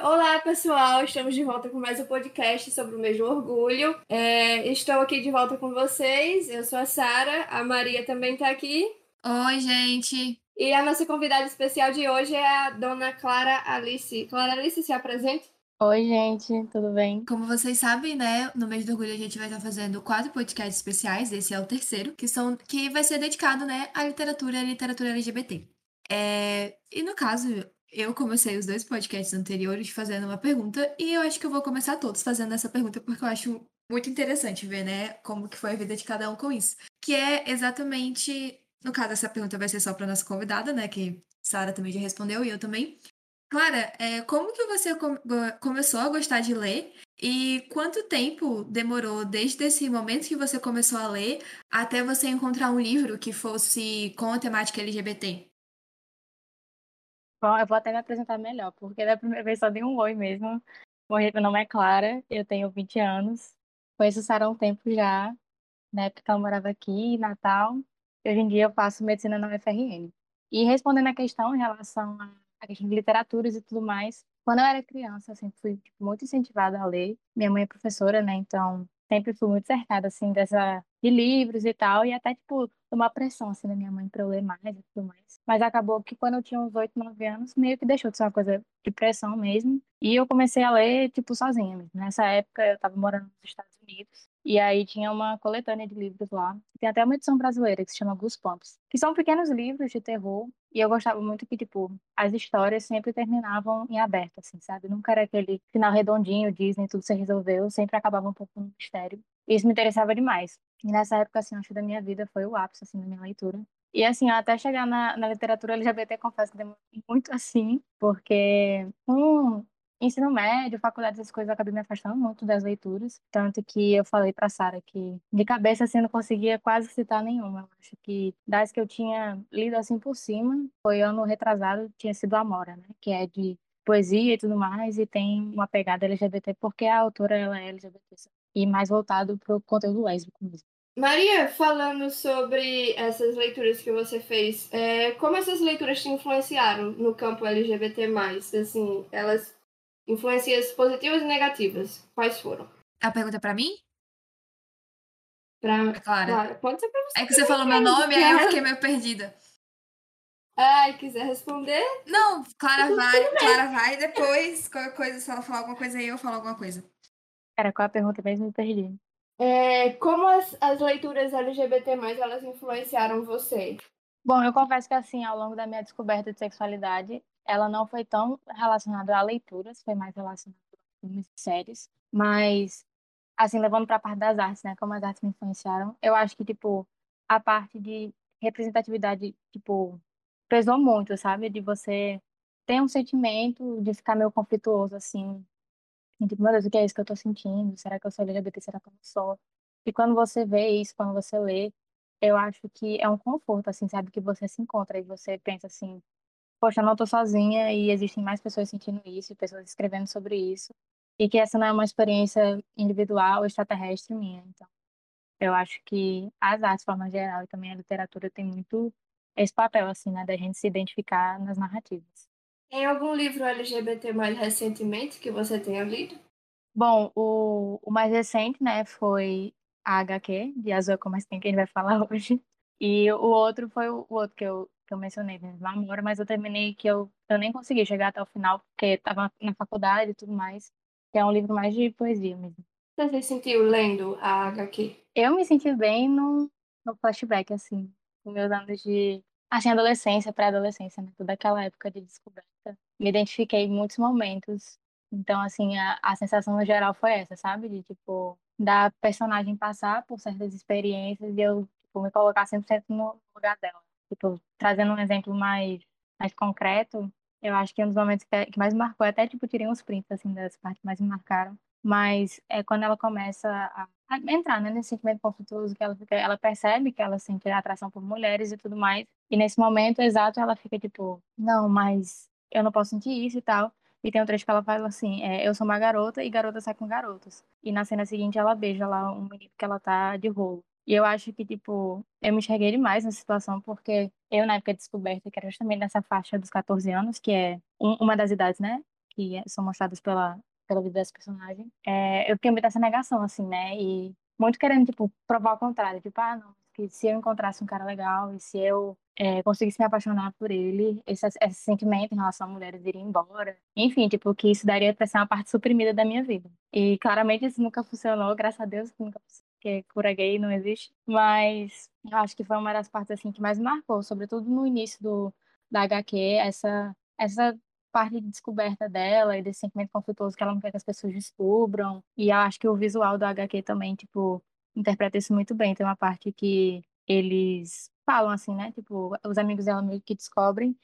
Olá, pessoal! Estamos de volta com mais um podcast sobre o mesmo orgulho. É, estou aqui de volta com vocês. Eu sou a Sara, a Maria também está aqui. Oi, gente! E a nossa convidada especial de hoje é a dona Clara Alice. Clara Alice, se apresente. Oi, gente, tudo bem? Como vocês sabem, né, no mês do orgulho a gente vai estar fazendo quatro podcasts especiais, esse é o terceiro, que são que vai ser dedicado, né, à literatura e à literatura LGBT. É, e no caso, eu comecei os dois podcasts anteriores fazendo uma pergunta e eu acho que eu vou começar todos fazendo essa pergunta porque eu acho muito interessante ver, né, como que foi a vida de cada um com isso. Que é exatamente, no caso essa pergunta vai ser só para nossa convidada, né, que Sara também já respondeu e eu também. Clara, é, como que você começou a gostar de ler e quanto tempo demorou desde esse momento que você começou a ler até você encontrar um livro que fosse com a temática LGBT? Bom, eu vou até me apresentar melhor, porque da primeira vez só dei um oi mesmo. meu nome é Clara, eu tenho 20 anos. Conheço Sara há um tempo já. Na época eu morava aqui, em Natal. Hoje em dia eu faço medicina na UFRN. E respondendo a questão em relação a questão de literaturas e tudo mais. Quando eu era criança, eu sempre fui tipo, muito incentivada a ler. Minha mãe é professora, né? Então, sempre fui muito cercada, assim, dessa, de livros e tal. E até, tipo, uma pressão, assim, da minha mãe para eu ler mais e tudo mais. Mas acabou que quando eu tinha uns 8, 9 anos, meio que deixou de ser uma coisa de pressão mesmo. E eu comecei a ler, tipo, sozinha mesmo. Nessa época, eu estava morando nos Estados Unidos. E aí tinha uma coletânea de livros lá. Tem até uma edição brasileira que se chama Goosebumps, que são pequenos livros de terror. E eu gostava muito que, tipo, as histórias sempre terminavam em aberto, assim, sabe? Nunca era aquele final redondinho, Disney, tudo se resolveu. Sempre acabava um pouco no mistério. E isso me interessava demais. E nessa época, assim, acho que da minha vida foi o ápice, assim, da minha leitura. E assim, até chegar na, na literatura LGBT, confesso que demorou muito assim, porque um, ensino médio, faculdade, essas coisas, eu acabei me afastando muito das leituras. Tanto que eu falei para Sara que de cabeça assim não conseguia quase citar nenhuma. Eu acho que das que eu tinha lido assim por cima, foi ano retrasado, tinha sido Amora, né? Que é de poesia e tudo mais, e tem uma pegada LGBT, porque a autora ela é LGBT. E mais voltado para o conteúdo lésbico mesmo. Maria, falando sobre essas leituras que você fez, é, como essas leituras te influenciaram no campo LGBT+, assim, elas Influências positivas e negativas. Quais foram? A pergunta é pra mim? Pra... É Clara. Clara. Pode ser pra você. É que você falou meu nome, aí eu fiquei meio perdida. Ai, quiser responder? Não, Clara vai, Clara vai, depois, qualquer coisa, se ela falar alguma coisa aí, eu falo alguma coisa. Era qual a pergunta mesmo? Me perdi. É, como as, as leituras LGBT+, elas influenciaram você? Bom, eu confesso que assim, ao longo da minha descoberta de sexualidade, ela não foi tão relacionada a leituras, foi mais relacionada a filmes e séries. Mas, assim, levando para a parte das artes, né? Como as artes me influenciaram, eu acho que, tipo, a parte de representatividade, tipo, pesou muito, sabe? De você ter um sentimento de ficar meio conflituoso, assim. Tipo, meu Deus, o que é isso que eu tô sentindo? Será que eu sou LGBT? Será que eu não sou? E quando você vê isso, quando você lê, eu acho que é um conforto, assim, sabe? Que você se encontra e você pensa assim, poxa, eu não estou sozinha e existem mais pessoas sentindo isso, pessoas escrevendo sobre isso, e que essa não é uma experiência individual, extraterrestre minha. Então, eu acho que as artes, de forma geral, e também a literatura tem muito esse papel, assim, né, da gente se identificar nas narrativas. Tem algum livro LGBT mais recentemente que você tenha lido? Bom, o, o mais recente, né, foi a HQ, de Azul Como Assim, que a gente vai falar hoje. E o outro foi o outro que eu que eu mencionei mesmo, Amora, mas eu terminei que eu, eu nem consegui chegar até o final, porque estava na faculdade e tudo mais, que é um livro mais de poesia mesmo. Você se sentiu lendo a HQ? Eu me senti bem no, no flashback, assim, com meus anos de assim, adolescência, pré-adolescência, né? Toda aquela época de descoberta. Me identifiquei em muitos momentos. Então, assim, a, a sensação no geral foi essa, sabe? De, tipo, da personagem passar por certas experiências e eu, tipo, me colocar 100% no lugar dela. Tipo, trazendo um exemplo mais, mais concreto, eu acho que um dos momentos que, mais me marcou, até tipo, tirei uns prints, assim, das partes que mais me marcaram, mas é quando ela começa a, a entrar né, nesse sentimento conflituoso, que ela, fica, ela percebe que ela sente atração por mulheres e tudo mais, e nesse momento exato ela fica tipo, não, mas eu não posso sentir isso e tal. E tem um trecho que ela fala assim: é, Eu sou uma garota e garota sai com garotos. E na cena seguinte ela beija lá um menino que ela tá de rolo. E eu acho que, tipo, eu me enxerguei demais nessa situação, porque eu, na época de descoberta, que era justamente nessa faixa dos 14 anos, que é um, uma das idades, né? que são mostradas pela, pela vida dessa personagem, é, eu fiquei muito essa negação, assim, né? E muito querendo, tipo, provar o contrário. Tipo, ah, não, que se eu encontrasse um cara legal e se eu é, conseguisse me apaixonar por ele, esse, esse sentimento em relação a mulheres iria embora. Enfim, tipo, que isso daria pra ser uma parte suprimida da minha vida. E claramente isso nunca funcionou, graças a Deus nunca porque cura gay não existe. Mas eu acho que foi uma das partes, assim, que mais marcou, sobretudo no início do, da HQ, essa, essa parte de descoberta dela e desse sentimento conflituoso que ela não quer que as pessoas descubram. E acho que o visual do HQ também, tipo, interpreta isso muito bem. Tem uma parte que eles falam assim, né? Tipo, os amigos dela meio que descobrem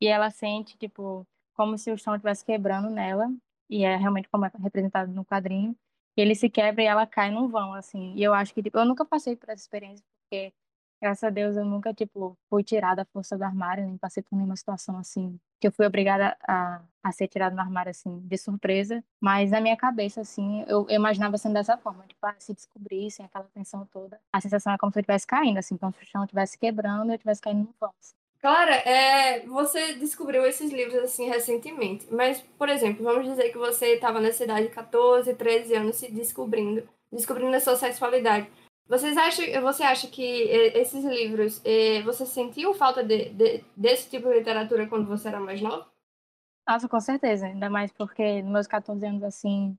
e ela sente, tipo, como se o chão estivesse quebrando nela, e é realmente como é representado no quadrinho. Ele se quebra e ela cai num vão, assim. E eu acho que, tipo, eu nunca passei por essa experiência, porque Graças a Deus eu nunca, tipo, fui tirada à força do armário, nem passei por nenhuma situação assim, que eu fui obrigada a, a ser tirada do armário, assim, de surpresa. Mas na minha cabeça, assim, eu, eu imaginava sendo dessa forma, tipo, ah, se descobrissem aquela tensão toda. A sensação é como se eu estivesse caindo, assim, como se o chão estivesse quebrando e eu estivesse caindo no vão. Assim. Clara, é, você descobriu esses livros assim recentemente, mas, por exemplo, vamos dizer que você estava nessa idade de 14, 13 anos se descobrindo, descobrindo a sua sexualidade. Vocês acham, você acha que esses livros, você sentiu falta de, de, desse tipo de literatura quando você era mais nova? Nossa, com certeza. Ainda mais porque nos meus 14 anos, assim,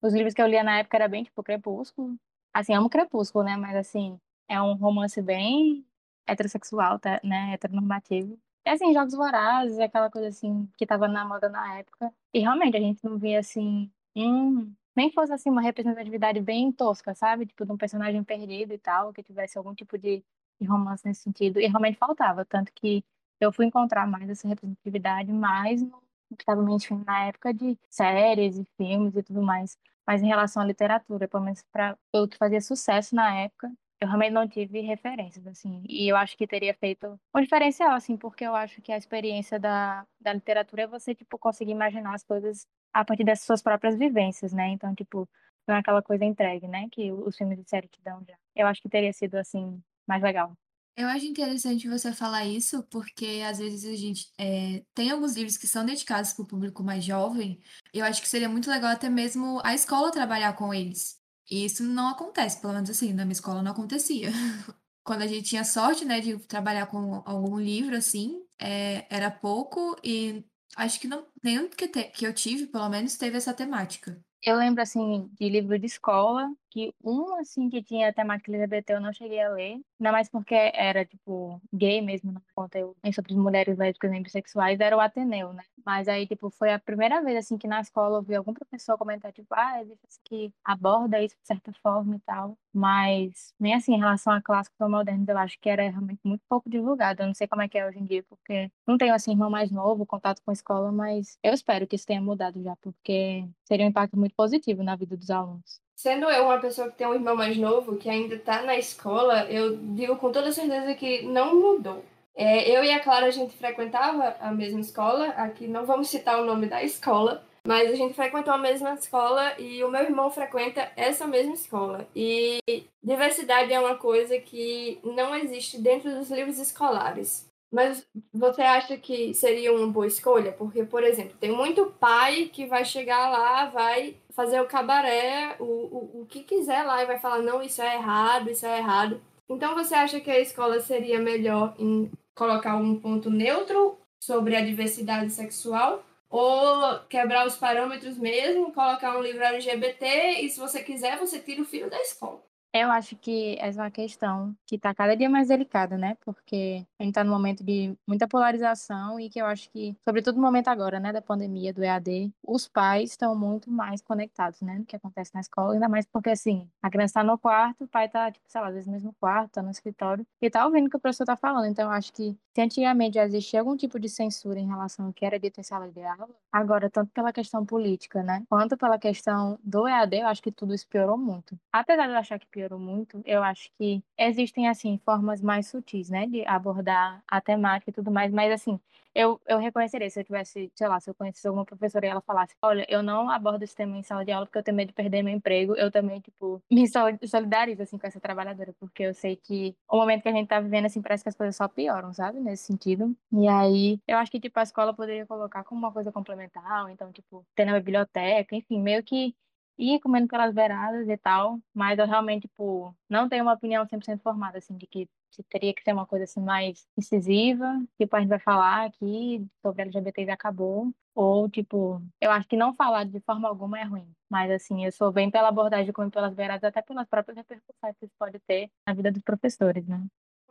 os livros que eu lia na época era bem tipo Crepúsculo. Assim, amo Crepúsculo, né? Mas assim, é um romance bem heterossexual, tá? né? Heteronormativo. É assim, Jogos Vorazes, aquela coisa assim que tava na moda na época. E realmente a gente não via assim, hum, nem fosse assim uma representatividade bem tosca, sabe? Tipo, de um personagem perdido e tal, que tivesse algum tipo de, de romance nesse sentido. E realmente faltava, tanto que eu fui encontrar mais essa representatividade mais no que estava mainstream na época de séries e filmes e tudo mais. Mas em relação à literatura, pelo menos para o que fazia sucesso na época, eu realmente não tive referências, assim. E eu acho que teria feito um diferencial, assim, porque eu acho que a experiência da, da literatura é você, tipo, conseguir imaginar as coisas a partir das suas próprias vivências, né? Então, tipo, não é aquela coisa entregue, né? Que os filmes de série te dão já. Eu acho que teria sido, assim, mais legal. Eu acho interessante você falar isso, porque às vezes a gente é, tem alguns livros que são dedicados para o público mais jovem. Eu acho que seria muito legal até mesmo a escola trabalhar com eles. E isso não acontece, pelo menos assim, na minha escola não acontecia. Quando a gente tinha sorte, né, de trabalhar com algum livro, assim, é, era pouco e acho que não, nenhum que, te, que eu tive, pelo menos, teve essa temática. Eu lembro, assim, de livro de escola, que um, assim, que tinha temática LGBT eu não cheguei a ler. Ainda mais porque era, tipo, gay mesmo, no conteúdo, nem sobre mulheres lésbicas nem bissexuais, era o Ateneu, né? Mas aí, tipo, foi a primeira vez, assim, que na escola eu vi algum professor comentar, tipo, ah, existe isso que aborda isso de certa forma e tal. Mas, nem assim, em relação a clássicos ou modernos, eu acho que era realmente muito pouco divulgado. Eu não sei como é que é hoje em dia, porque não tenho, assim, irmão mais novo, contato com a escola, mas eu espero que isso tenha mudado já, porque seria um impacto muito positivo na vida dos alunos. Sendo eu uma pessoa que tem um irmão mais novo, que ainda está na escola, eu digo com toda certeza que não mudou. É, eu e a Clara, a gente frequentava a mesma escola, aqui não vamos citar o nome da escola, mas a gente frequentou a mesma escola e o meu irmão frequenta essa mesma escola. E diversidade é uma coisa que não existe dentro dos livros escolares. Mas você acha que seria uma boa escolha? Porque, por exemplo, tem muito pai que vai chegar lá, vai fazer o cabaré, o, o, o que quiser lá e vai falar: não, isso é errado, isso é errado. Então, você acha que a escola seria melhor em colocar um ponto neutro sobre a diversidade sexual? Ou quebrar os parâmetros mesmo, colocar um livro LGBT e, se você quiser, você tira o filho da escola? Eu acho que essa é uma questão que está cada dia mais delicada, né? Porque a gente está num momento de muita polarização e que eu acho que, sobretudo no momento agora, né, da pandemia, do EAD, os pais estão muito mais conectados, né, no que acontece na escola, ainda mais porque, assim, a criança está no quarto, o pai está, tipo, sei lá, às vezes no mesmo quarto, está no escritório, e está ouvindo o que o professor está falando. Então, eu acho que se antigamente já existia algum tipo de censura em relação ao que era dito em sala de aula, agora, tanto pela questão política, né, quanto pela questão do EAD, eu acho que tudo isso piorou muito. Apesar de eu achar que piorou muito, eu acho que existem, assim, formas mais sutis, né, de abordar a temática e tudo mais, mas, assim, eu, eu reconheceria se eu tivesse, sei lá, se eu conhecesse alguma professora e ela falasse, olha, eu não abordo esse tema em sala de aula porque eu tenho medo de perder meu emprego, eu também, tipo, me solidarizo, assim, com essa trabalhadora, porque eu sei que o momento que a gente tá vivendo, assim, parece que as coisas só pioram, sabe, nesse sentido. E aí, eu acho que, tipo, a escola poderia colocar como uma coisa complementar, ou então, tipo, ter na biblioteca, enfim, meio que ir comendo pelas beiradas e tal, mas eu realmente, tipo, não tenho uma opinião 100% formada, assim, de que teria que ser uma coisa, assim, mais incisiva, tipo, a gente vai falar aqui sobre LGBTs acabou, ou, tipo, eu acho que não falar de forma alguma é ruim, mas, assim, eu sou bem pela abordagem comer pelas beiradas, até pelas próprias repercussões que isso pode ter na vida dos professores, né?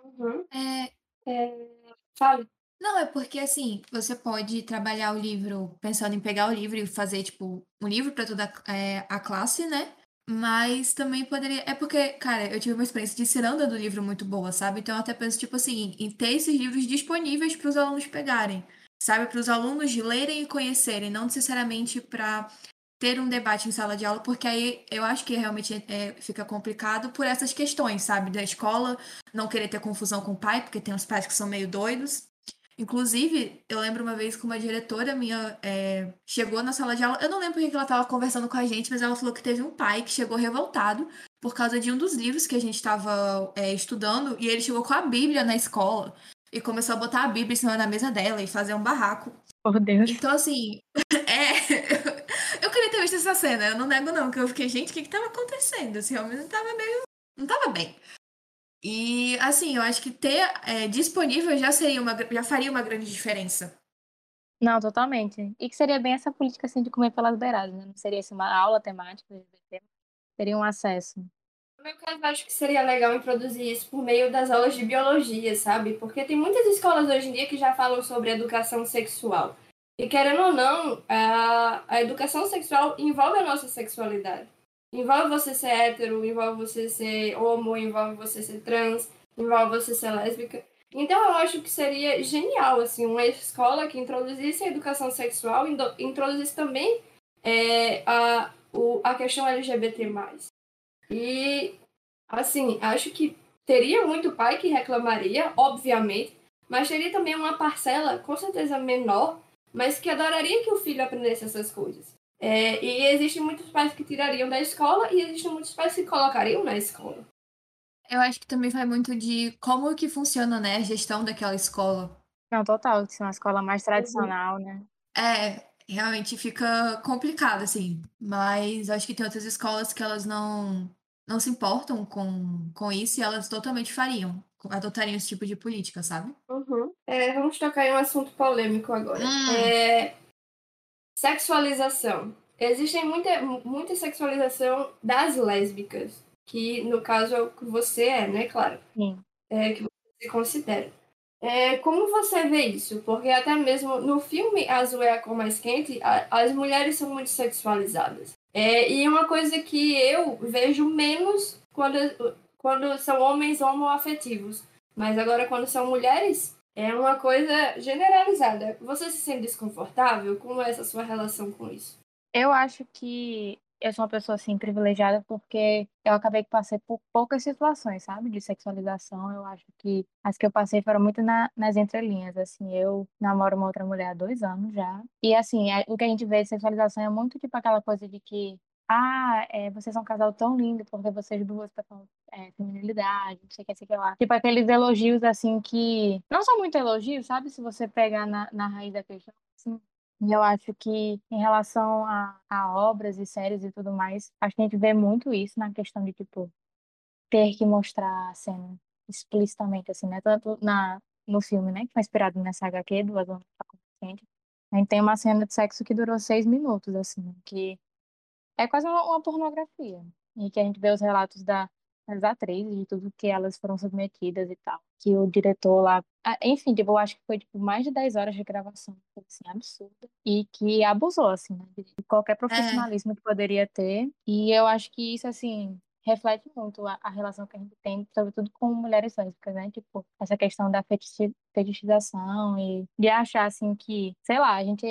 Uhum. É, É, Fale. Não, é porque assim, você pode trabalhar o livro pensando em pegar o livro e fazer, tipo, um livro para toda é, a classe, né? Mas também poderia. É porque, cara, eu tive uma experiência de ciranda do livro muito boa, sabe? Então eu até penso, tipo assim, em ter esses livros disponíveis para os alunos pegarem, sabe? Para os alunos lerem e conhecerem, não necessariamente para ter um debate em sala de aula, porque aí eu acho que realmente é, fica complicado por essas questões, sabe? Da escola não querer ter confusão com o pai, porque tem uns pais que são meio doidos. Inclusive, eu lembro uma vez que uma diretora minha é, chegou na sala de aula. Eu não lembro porque ela estava conversando com a gente, mas ela falou que teve um pai que chegou revoltado por causa de um dos livros que a gente estava é, estudando. E ele chegou com a Bíblia na escola e começou a botar a Bíblia em cima da mesa dela e fazer um barraco. Por Deus. Então, assim, é. eu queria ter visto essa cena, eu não nego, não, que eu fiquei, gente, o que que tava acontecendo? Esse homem não tava meio. não tava bem. E assim, eu acho que ter é, disponível já seria uma, já faria uma grande diferença. Não, totalmente. E que seria bem essa política assim de comer pelas beiradas, né? Não seria assim, uma aula temática, seria um acesso. No meu caso, acho que seria legal introduzir isso por meio das aulas de biologia, sabe? Porque tem muitas escolas hoje em dia que já falam sobre educação sexual. E querendo ou não, a, a educação sexual envolve a nossa sexualidade. Envolve você ser hétero, envolve você ser homo, envolve você ser trans, envolve você ser lésbica. Então eu acho que seria genial, assim, uma escola que introduzisse a educação sexual, introduzisse também é, a, o, a questão LGBT+. E, assim, acho que teria muito pai que reclamaria, obviamente, mas teria também uma parcela, com certeza menor, mas que adoraria que o filho aprendesse essas coisas. É, e existem muitos pais que tirariam da escola e existem muitos pais que colocariam na escola. Eu acho que também vai muito de como que funciona, né, a gestão daquela escola. Não, total, se é uma escola mais tradicional, uhum. né? É, realmente fica complicado, assim. Mas acho que tem outras escolas que elas não, não se importam com, com isso e elas totalmente fariam, adotariam esse tipo de política, sabe? Uhum. É, vamos tocar em um assunto polêmico agora. Hum. É, Sexualização. Existe muita, muita sexualização das lésbicas, que no caso é o que você é, né, claro? Sim. É, que você se considera. É, como você vê isso? Porque até mesmo no filme Azul é a cor mais quente, a, as mulheres são muito sexualizadas. É, e uma coisa que eu vejo menos quando, quando são homens homoafetivos. Mas agora quando são mulheres, é uma coisa generalizada. Você se sente desconfortável? Como é essa sua relação com isso? Eu acho que eu sou uma pessoa assim privilegiada porque eu acabei que passei por poucas situações, sabe, de sexualização. Eu acho que as que eu passei foram muito na, nas entrelinhas. Assim, eu namoro uma outra mulher há dois anos já. E assim, é, o que a gente vê de sexualização é muito tipo aquela coisa de que ah, é, vocês são um casal tão lindo porque vocês duas tocam é, feminilidade, não sei o que, sei que lá. Tipo aqueles elogios assim que não são muito elogios, sabe? Se você pegar na, na raiz da questão, assim. E eu acho que em relação a, a obras e séries e tudo mais, acho que a gente vê muito isso na questão de, tipo, ter que mostrar a cena explicitamente, assim, né? Tanto na, no filme, né? Que foi inspirado nessa HQ, Duas Anos Consciente. A gente tem uma cena de sexo que durou seis minutos, assim, que é quase uma, uma pornografia. E que a gente vê os relatos da, das atrizes, de tudo que elas foram submetidas e tal. Que o diretor lá. Enfim, tipo, eu acho que foi tipo, mais de 10 horas de gravação, assim, absurda. E que abusou, assim, né, de qualquer profissionalismo é. que poderia ter. E eu acho que isso, assim, reflete muito a, a, relação que a gente tem, sobretudo com mulheres lésbicas, né? Tipo, essa questão da fetichização e de achar, assim, que, sei lá, a gente,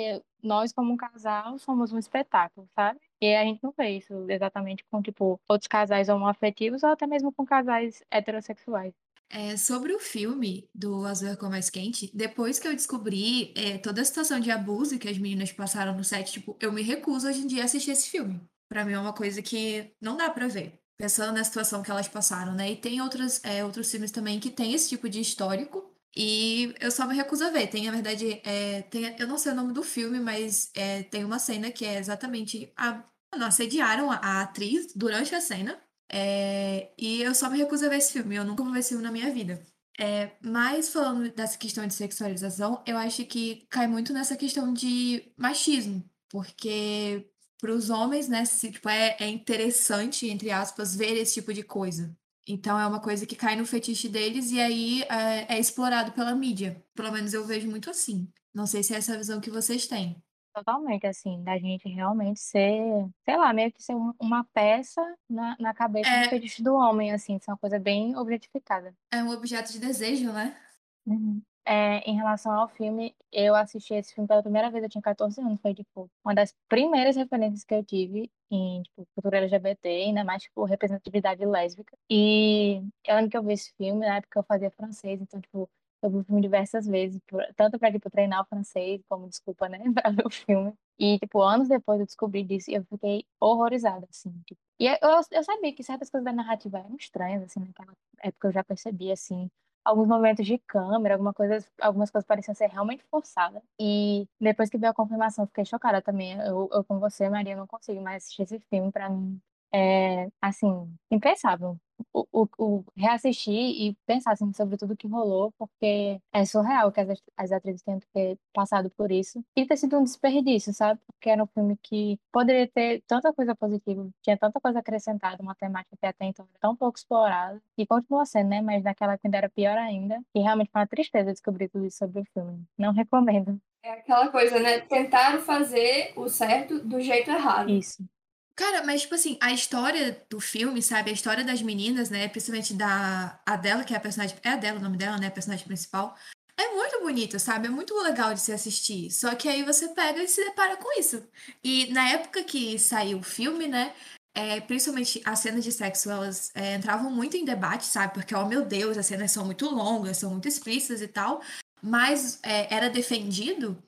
nós como um casal somos um espetáculo, sabe? E a gente não vê isso exatamente com, tipo, outros casais homoafetivos ou até mesmo com casais heterossexuais. É, sobre o filme do Azul é Cor Mais Quente, depois que eu descobri é, toda a situação de abuso que as meninas passaram no set, tipo, eu me recuso hoje em dia a assistir esse filme. Pra mim é uma coisa que não dá pra ver, pensando na situação que elas passaram, né? E tem outros, é, outros filmes também que tem esse tipo de histórico, e eu só me recuso a ver. Tem, na verdade, é, tem, eu não sei o nome do filme, mas é, tem uma cena que é exatamente. A, não, assediaram a, a atriz durante a cena. É, e eu só me recuso a ver esse filme. Eu nunca vou ver esse filme na minha vida. É, mas falando dessa questão de sexualização, eu acho que cai muito nessa questão de machismo. Porque para os homens, né, se, tipo, é, é interessante, entre aspas, ver esse tipo de coisa. Então é uma coisa que cai no fetiche deles e aí é, é, explorado pela mídia. Pelo menos eu vejo muito assim. Não sei se é essa a visão que vocês têm. Totalmente, assim, da gente realmente ser, sei lá, meio que ser uma peça na, na cabeça É. do fetiche do homem, assim, isso é uma coisa bem objetificada. É um objeto de desejo, né? Uhum. É, em relação ao filme, eu assisti esse filme pela primeira vez, eu tinha 14 anos, foi, tipo, uma das primeiras referências que eu tive em, tipo, cultura LGBT, ainda mais, tipo, representatividade lésbica. E eu lembro que eu vi esse filme, na época eu fazia francês, então, tipo, eu vi o filme diversas vezes, tanto pra, tipo, treinar o francês, como desculpa, né, pra ver o filme. E, tipo, anos depois eu descobri disso e eu fiquei horrorizada, assim, tipo. E eu, eu sabia que certas coisas da narrativa eram estranhas, assim, naquela época eu já percebi, assim, alguns momentos de câmera, alguma coisa, algumas coisas pareciam ser realmente forçadas. E depois que veio a confirmação, fiquei chocada também. Eu, eu com você, Maria, não consigo mais assistir esse filme. Pra mim, é, assim, impensável. O, o, o reassistir e pensar assim, sobre tudo que rolou, porque é surreal que as, as atrizes tenham que ter passado por isso. E ter sido um desperdício, sabe? Porque era um filme que poderia ter tanta coisa positiva, tinha tanta coisa acrescentada, uma temática que até então era tão pouco explorada, e continua sendo, né? Mas naquela época ainda era pior ainda. E realmente foi uma tristeza descobrir tudo isso sobre o filme. Não recomendo. É aquela coisa, né? Tentaram fazer o certo do jeito errado. Isso. Cara, mas tipo assim, a história do filme, sabe? A história das meninas, né? Principalmente da Adela, que é a personagem. É Adela o nome dela, né? A personagem principal. É muito bonita, sabe? É muito legal de se assistir. Só que aí você pega e se depara com isso. E na época que saiu o filme, né? é, principalmente as cenas de sexo, elas é, entravam muito em debate, sabe? Porque, oh meu Deus, as cenas são muito longas, são muito explícitas e tal. Mas é, era defendido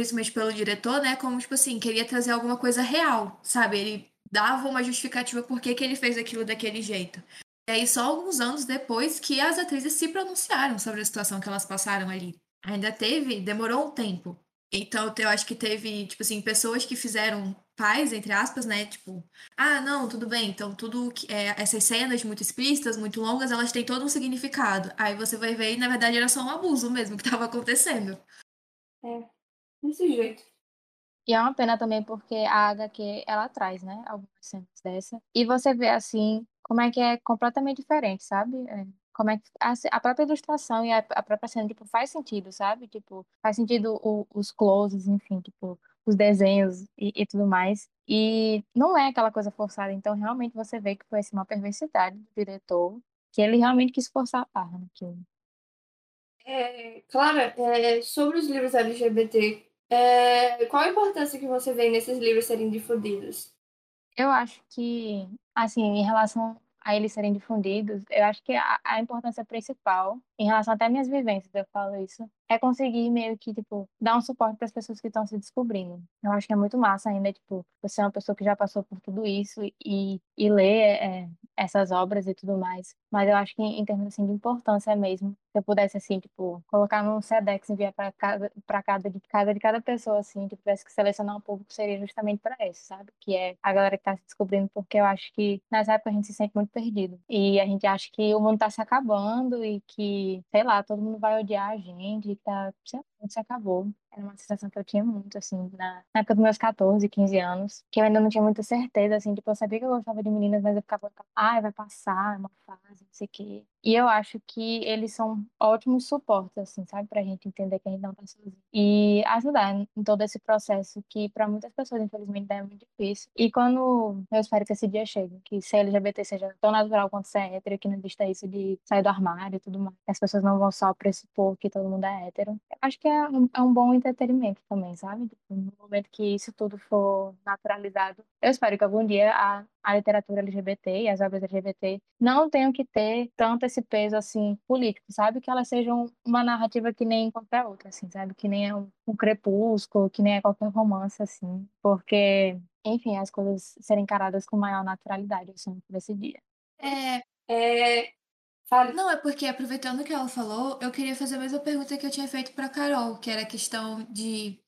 principalmente pelo diretor, né? Como, tipo assim, queria trazer alguma coisa real, sabe? Ele dava uma justificativa por que, que ele fez aquilo daquele jeito. E aí, só alguns anos depois que as atrizes se pronunciaram sobre a situação que elas passaram ali. Ainda teve, demorou um tempo. Então, eu acho que teve, tipo assim, pessoas que fizeram paz, entre aspas, né? Tipo, ah, não, tudo bem. Então, tudo que é, essas cenas muito explícitas, muito longas, elas têm todo um significado. Aí você vai ver e, na verdade, era só um abuso mesmo que estava acontecendo. Desse jeito. E é uma pena também porque a HQ, ela traz, né, algumas cenas dessa. E você vê, assim, como é que é completamente diferente, sabe? É, como é que a, a própria ilustração e a, a própria cena, tipo, faz sentido, sabe? Tipo, faz sentido o- os closes, enfim, tipo, os desenhos e, e tudo mais. E não é aquela coisa forçada. Então, realmente, você vê que foi, assim, uma perversidade do diretor, que ele realmente quis forçar a barra naquilo. É, Clara, é, sobre os livros LGBT, é, qual a importância que você vê nesses livros serem difundidos? Eu acho que, assim, em relação a eles serem difundidos, eu acho que a, a importância principal, em relação até minhas vivências, eu falo isso, é conseguir meio que, tipo, dar um suporte para as pessoas que estão se descobrindo. Eu acho que é muito massa ainda, tipo, você é uma pessoa que já passou por tudo isso e, e lê é, essas obras e tudo mais. Mas eu acho que em termos, assim, de importância mesmo, se eu pudesse, assim, tipo, colocar num Sedex e enviar para cada, cada, de cada de cada pessoa, assim, que tivesse que selecionar um público, seria justamente para esse, sabe? Que é a galera que tá se descobrindo, porque eu acho que nessa época a gente se sente muito perdido. E a gente acha que o mundo tá se acabando e que, sei lá, todo mundo vai odiar a gente, que tá, sei mundo se acabou. Era uma sensação que eu tinha muito, assim, na, na época dos meus 14, 15 anos, que eu ainda não tinha muita certeza, assim, tipo, eu sabia que eu gostava de meninas, mas eu ficava, ai, vai passar, é uma fase, não sei o quê. E eu acho que eles são ótimos suportes, assim, sabe? Pra gente entender que a gente não tá sozinho. E ajudar em todo esse processo que para muitas pessoas, infelizmente, é muito difícil. E quando eu espero que esse dia chegue, que ser LGBT seja tão natural quanto ser hétero, que não exista isso de sair do armário e tudo mais. As pessoas não vão só pressupor que todo mundo é hétero. Eu acho que é um, é um bom entretenimento também, sabe? Tipo, no momento que isso tudo for naturalizado, eu espero que algum dia a, a literatura LGBT e as obras LGBT não tenham que ter tanto esse peso, assim, político, sabe? Que elas sejam uma narrativa que nem qualquer outra, assim, sabe? Que nem é um, um crepúsculo, que nem é qualquer romance, assim. Porque, enfim, as coisas serem encaradas com maior naturalidade, assim, por esse dia. É, É, fale. Não, é porque aproveitando que ela falou, eu queria fazer a mesma pergunta que eu tinha feito para Carol, que era a questão de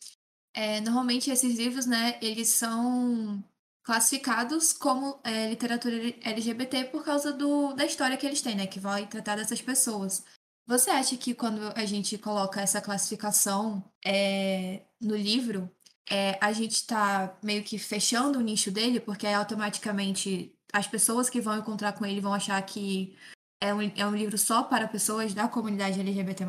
é, normalmente esses livros, né, eles são classificados como é, literatura LGBT por causa do, da história que eles têm, né, que vai tratar dessas pessoas. Você acha que quando a gente coloca essa classificação é, no livro, é, a gente está meio que fechando o nicho dele, porque aí automaticamente as pessoas que vão encontrar com ele vão achar que é um, é um livro só para pessoas da comunidade LGBT.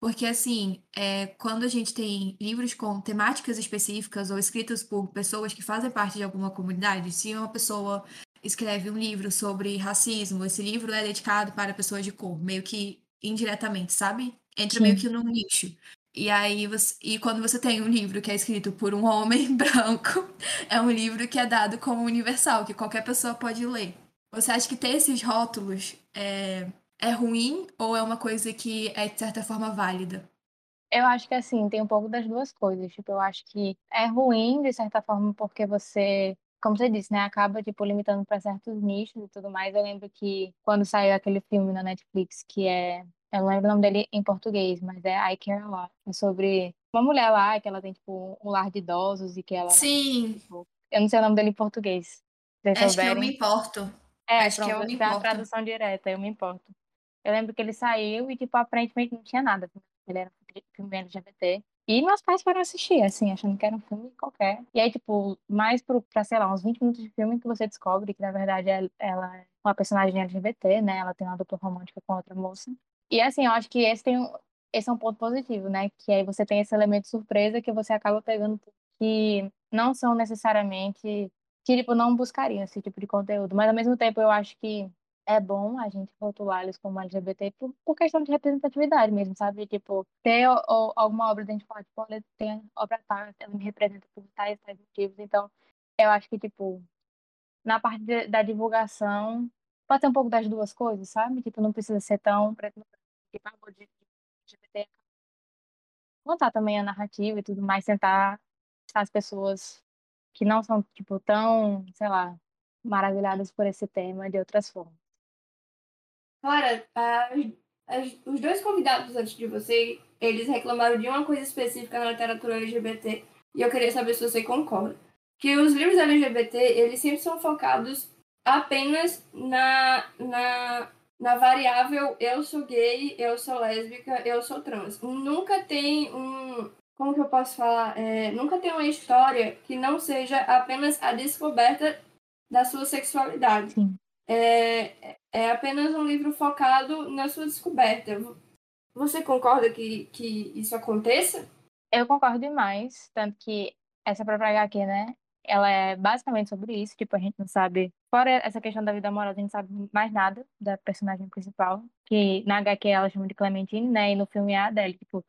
Porque, assim, é, quando a gente tem livros com temáticas específicas ou escritos por pessoas que fazem parte de alguma comunidade, se uma pessoa escreve um livro sobre racismo, esse livro é dedicado para pessoas de cor, meio que indiretamente, sabe? Entra Sim. meio que num nicho. E aí você, e quando você tem um livro que é escrito por um homem branco, é um livro que é dado como universal, que qualquer pessoa pode ler. Você acha que ter esses rótulos é, é ruim ou é uma coisa que é de certa forma válida? Eu acho que assim, tem um pouco das duas coisas. Tipo, eu acho que é ruim, de certa forma, porque você, como você disse, né, acaba, tipo, limitando para certos nichos e tudo mais. Eu lembro que quando saiu aquele filme na Netflix, que é. Eu não lembro o nome dele em português, mas é I Care a Lot. É sobre uma mulher lá, que ela tem, tipo, um lar de idosos e que ela. Sim, Tipo, eu não sei o nome dele em português. Se acho que eu me souberem. importo. É, Acho que eu pronto, me essa é a tradução direta, eu me importo. Eu lembro que ele saiu e, tipo, aparentemente não tinha nada. Ele era um filme LGBT. E meus pais foram assistir, assim, achando que era um filme qualquer. E aí, tipo, mais pro, pra, sei lá, uns 20 minutos de filme que você descobre que, na verdade, ela ela é uma personagem LGBT, né? Ela tem uma dupla romântica com outra moça. E, assim, eu acho que esse tem um, esse é um ponto positivo, né? Que aí você tem esse elemento surpresa que você acaba pegando que não são necessariamente que, tipo, não buscariam esse tipo de conteúdo. Mas, ao mesmo tempo, eu acho que é bom a gente rotular eles como LGBT por, por questão de representatividade mesmo, sabe? Tipo, ter o- o- alguma obra falar, tipo, olha, tem obra tal, ela me representa por tais, tais motivos. Então, eu acho que, tipo, na parte de- da divulgação, pode ser um pouco das duas coisas, sabe? Tipo, não precisa ser tão preto tipo, ah, de LGBT. Contar também a narrativa e tudo mais, tentar as pessoas que não são, tipo, tão, sei lá, maravilhadas por esse tema de outras formas. Clara, as- os dois convidados antes de você, eles reclamaram de uma coisa específica na literatura LGBT e eu queria saber se você concorda. Que os livros LGBT, eles sempre são focados apenas na, na, na variável eu sou gay, eu sou lésbica, eu sou trans. Nunca tem um... Como que eu posso falar? É, nunca tem uma história que não seja apenas a descoberta da sua sexualidade. Sim. É, é apenas um livro focado na sua descoberta. Você concorda que, que isso aconteça? Eu concordo demais, tanto que essa própria HQ, né, ela é basicamente sobre isso, tipo, a gente não sabe, fora essa questão da vida amorosa, a gente não sabe mais nada da personagem principal, que na HQ ela chama de Clementine, né, e no filme é a Adele, tipo,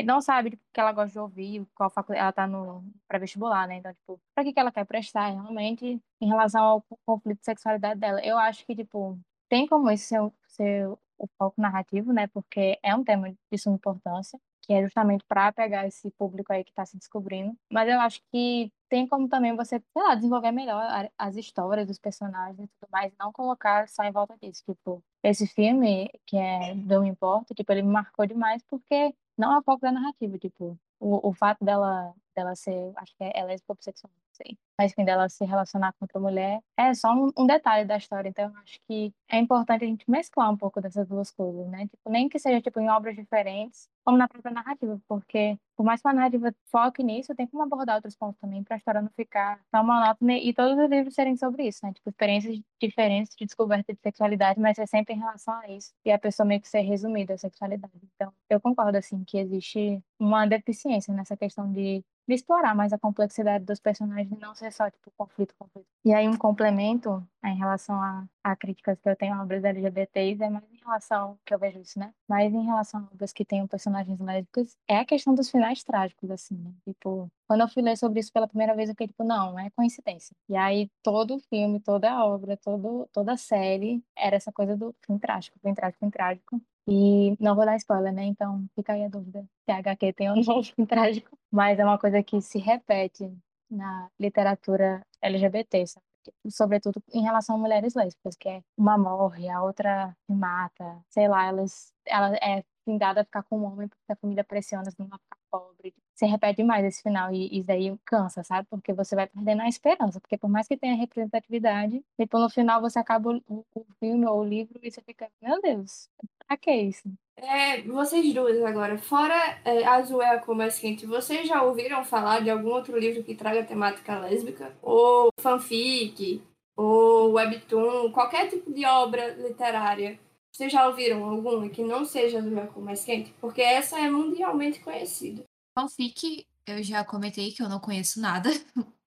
gente não sabe tipo, o que ela gosta de ouvir, qual faculdade ela tá no pré-vestibular, né, então, tipo, pra que que ela quer prestar realmente em relação ao conflito de sexualidade dela. Eu acho que, tipo, tem como isso ser, ser o foco narrativo, né, porque é um tema de suma importância, que é justamente para pegar esse público aí que está se descobrindo. Mas eu acho que tem como também você, sei lá, desenvolver melhor as histórias dos personagens e tudo mais, não colocar só em volta disso. Tipo, esse filme, que é Não Importa, tipo, ele me marcou demais porque não é foco da narrativa, tipo, o, o fato dela, dela ser, acho que é, ela é bissexual, não sei. Mas, enfim, dela se relacionar com outra mulher é só um, um detalhe da história. Então, eu acho que é importante a gente mesclar um pouco dessas duas coisas, né? Tipo, nem que seja, tipo, em obras diferentes, como na própria narrativa, porque por mais que uma narrativa foque nisso, tem como abordar outros pontos também para a história não ficar tão monótona e todos os livros serem sobre isso, né? Tipo, experiências diferentes de descoberta de sexualidade, mas é sempre em relação a isso. E a pessoa meio que ser resumida a sexualidade. Então, eu concordo, assim, que existe uma deficiência nessa questão de, de explorar mais a complexidade dos personagens de não ser só, tipo, conflito, conflito. E aí um complemento em relação a, a críticas que eu tenho a obras LGBTs é mais em relação, que eu vejo isso, né? Mais em relação a obras que tenham personagens lésbicas, é a questão dos finais trágicos, assim, né? Tipo, quando eu fui ler sobre isso pela primeira vez, eu fiquei tipo, não, é coincidência. E aí todo filme, toda a obra, todo, toda série era essa coisa do fim trágico, fim trágico, fim trágico. E não vou dar spoiler, né? Então fica aí a dúvida se a HQ tem ou não fim trágico. Mas é uma coisa que se repete na literatura LGBT, sabe? Sobretudo em relação a mulheres lésbicas, que é uma morre, a outra mata, sei lá, elas, ela é findada a ficar com um homem porque a família pressiona, senão vai ficar pobre. Se repete mais esse final e isso daí cansa, sabe? Porque você vai perdendo a esperança, porque por mais que tenha representatividade, depois no final você acaba o, o filme ou o livro e você fica, meu Deus, pra que isso? É, vocês duas agora, fora é, Azul é a cor mais quente, vocês já ouviram falar de algum outro livro que traga temática lésbica? Ou fanfic? Ou webtoon? Qualquer tipo de obra literária vocês já ouviram alguma que não seja do meu cor mais quente? Porque essa é mundialmente conhecida. Fanfic, eu já comentei que eu não conheço nada.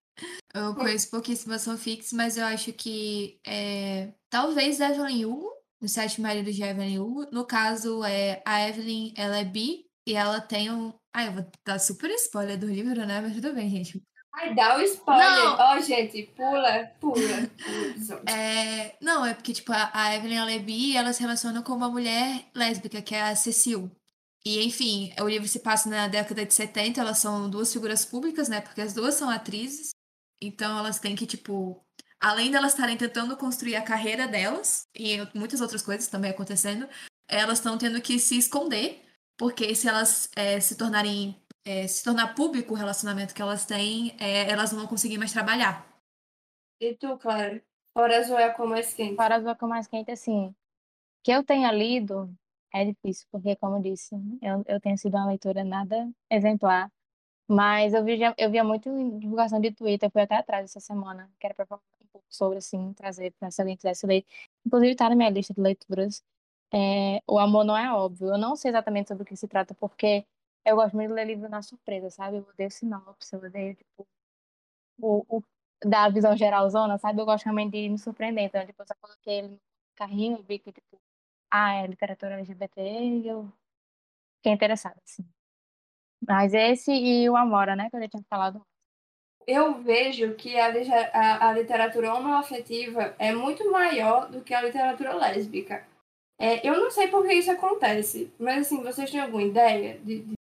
Eu conheço pouquíssimas fanfics, mas eu acho que é, talvez Evelyn Hugo, os Sete Maridos de Evelyn Hugo. No caso, é, a Evelyn ela é bi e ela tem um. Ah, eu vou dar super spoiler do livro, né? Mas tudo bem, gente. Ai, dá o spoiler. Ó, oh, gente, pula, pula. é, não, é porque, tipo, a, a Evelyn Alebi, é ela se relaciona com uma mulher lésbica, que é a Cecil. E, enfim, o livro se passa na década de 70, elas são duas figuras públicas, né? Porque as duas são atrizes. Então, elas têm que, tipo, além delas estarem tentando construir a carreira delas, e muitas outras coisas também acontecendo, elas estão tendo que se esconder, porque se elas é, se tornarem é, se tornar público o relacionamento que elas têm, é, elas não vão conseguir mais trabalhar. E tu, Clara? Fora azul é com mais quente. Fora azul é com mais quente, assim, que eu tenha lido é difícil, porque, como eu disse, eu, eu tenho sido uma leitura nada exemplar. Mas eu via, eu via muito divulgação de Twitter, fui até atrás essa semana, que era para falar um pouco sobre, assim, trazer para se alguém quisesse ler. Inclusive, está na minha lista de leituras. É, o Amor Não É Óbvio. Eu não sei exatamente sobre o que se trata, porque eu gosto muito de ler livro na surpresa, sabe? Eu odeio sinopse, eu odeio, tipo, o, o, da visão geralzona, sabe? Eu gosto realmente de me surpreender. Então, tipo, eu coloquei ele no carrinho e vi que, tipo, ah, é literatura LGBT eu fiquei interessada, assim. Mas esse e o Amora, né? Que eu já tinha falado eu vejo que a, a, a literatura homoafetiva é muito maior do que a literatura lésbica. É, eu não sei por que isso acontece, mas assim, vocês têm alguma ideia de, de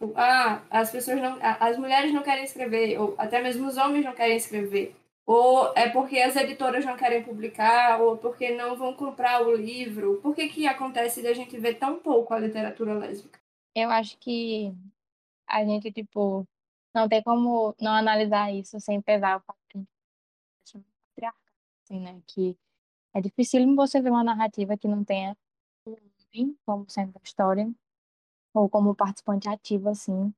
Tipo, ah, as pessoas não, as mulheres não querem escrever, ou até mesmo os homens não querem escrever. Ou é porque as editoras não querem publicar, ou porque não vão comprar o livro. Por que que acontece de a gente ver tão pouco a literatura lésbica? Eu acho que a gente, tipo, não tem como não analisar isso sem pesar o patriarcado, assim, né? Que é difícil você ver uma narrativa que não tenha homem como centro da história ou como participante ativo, assim.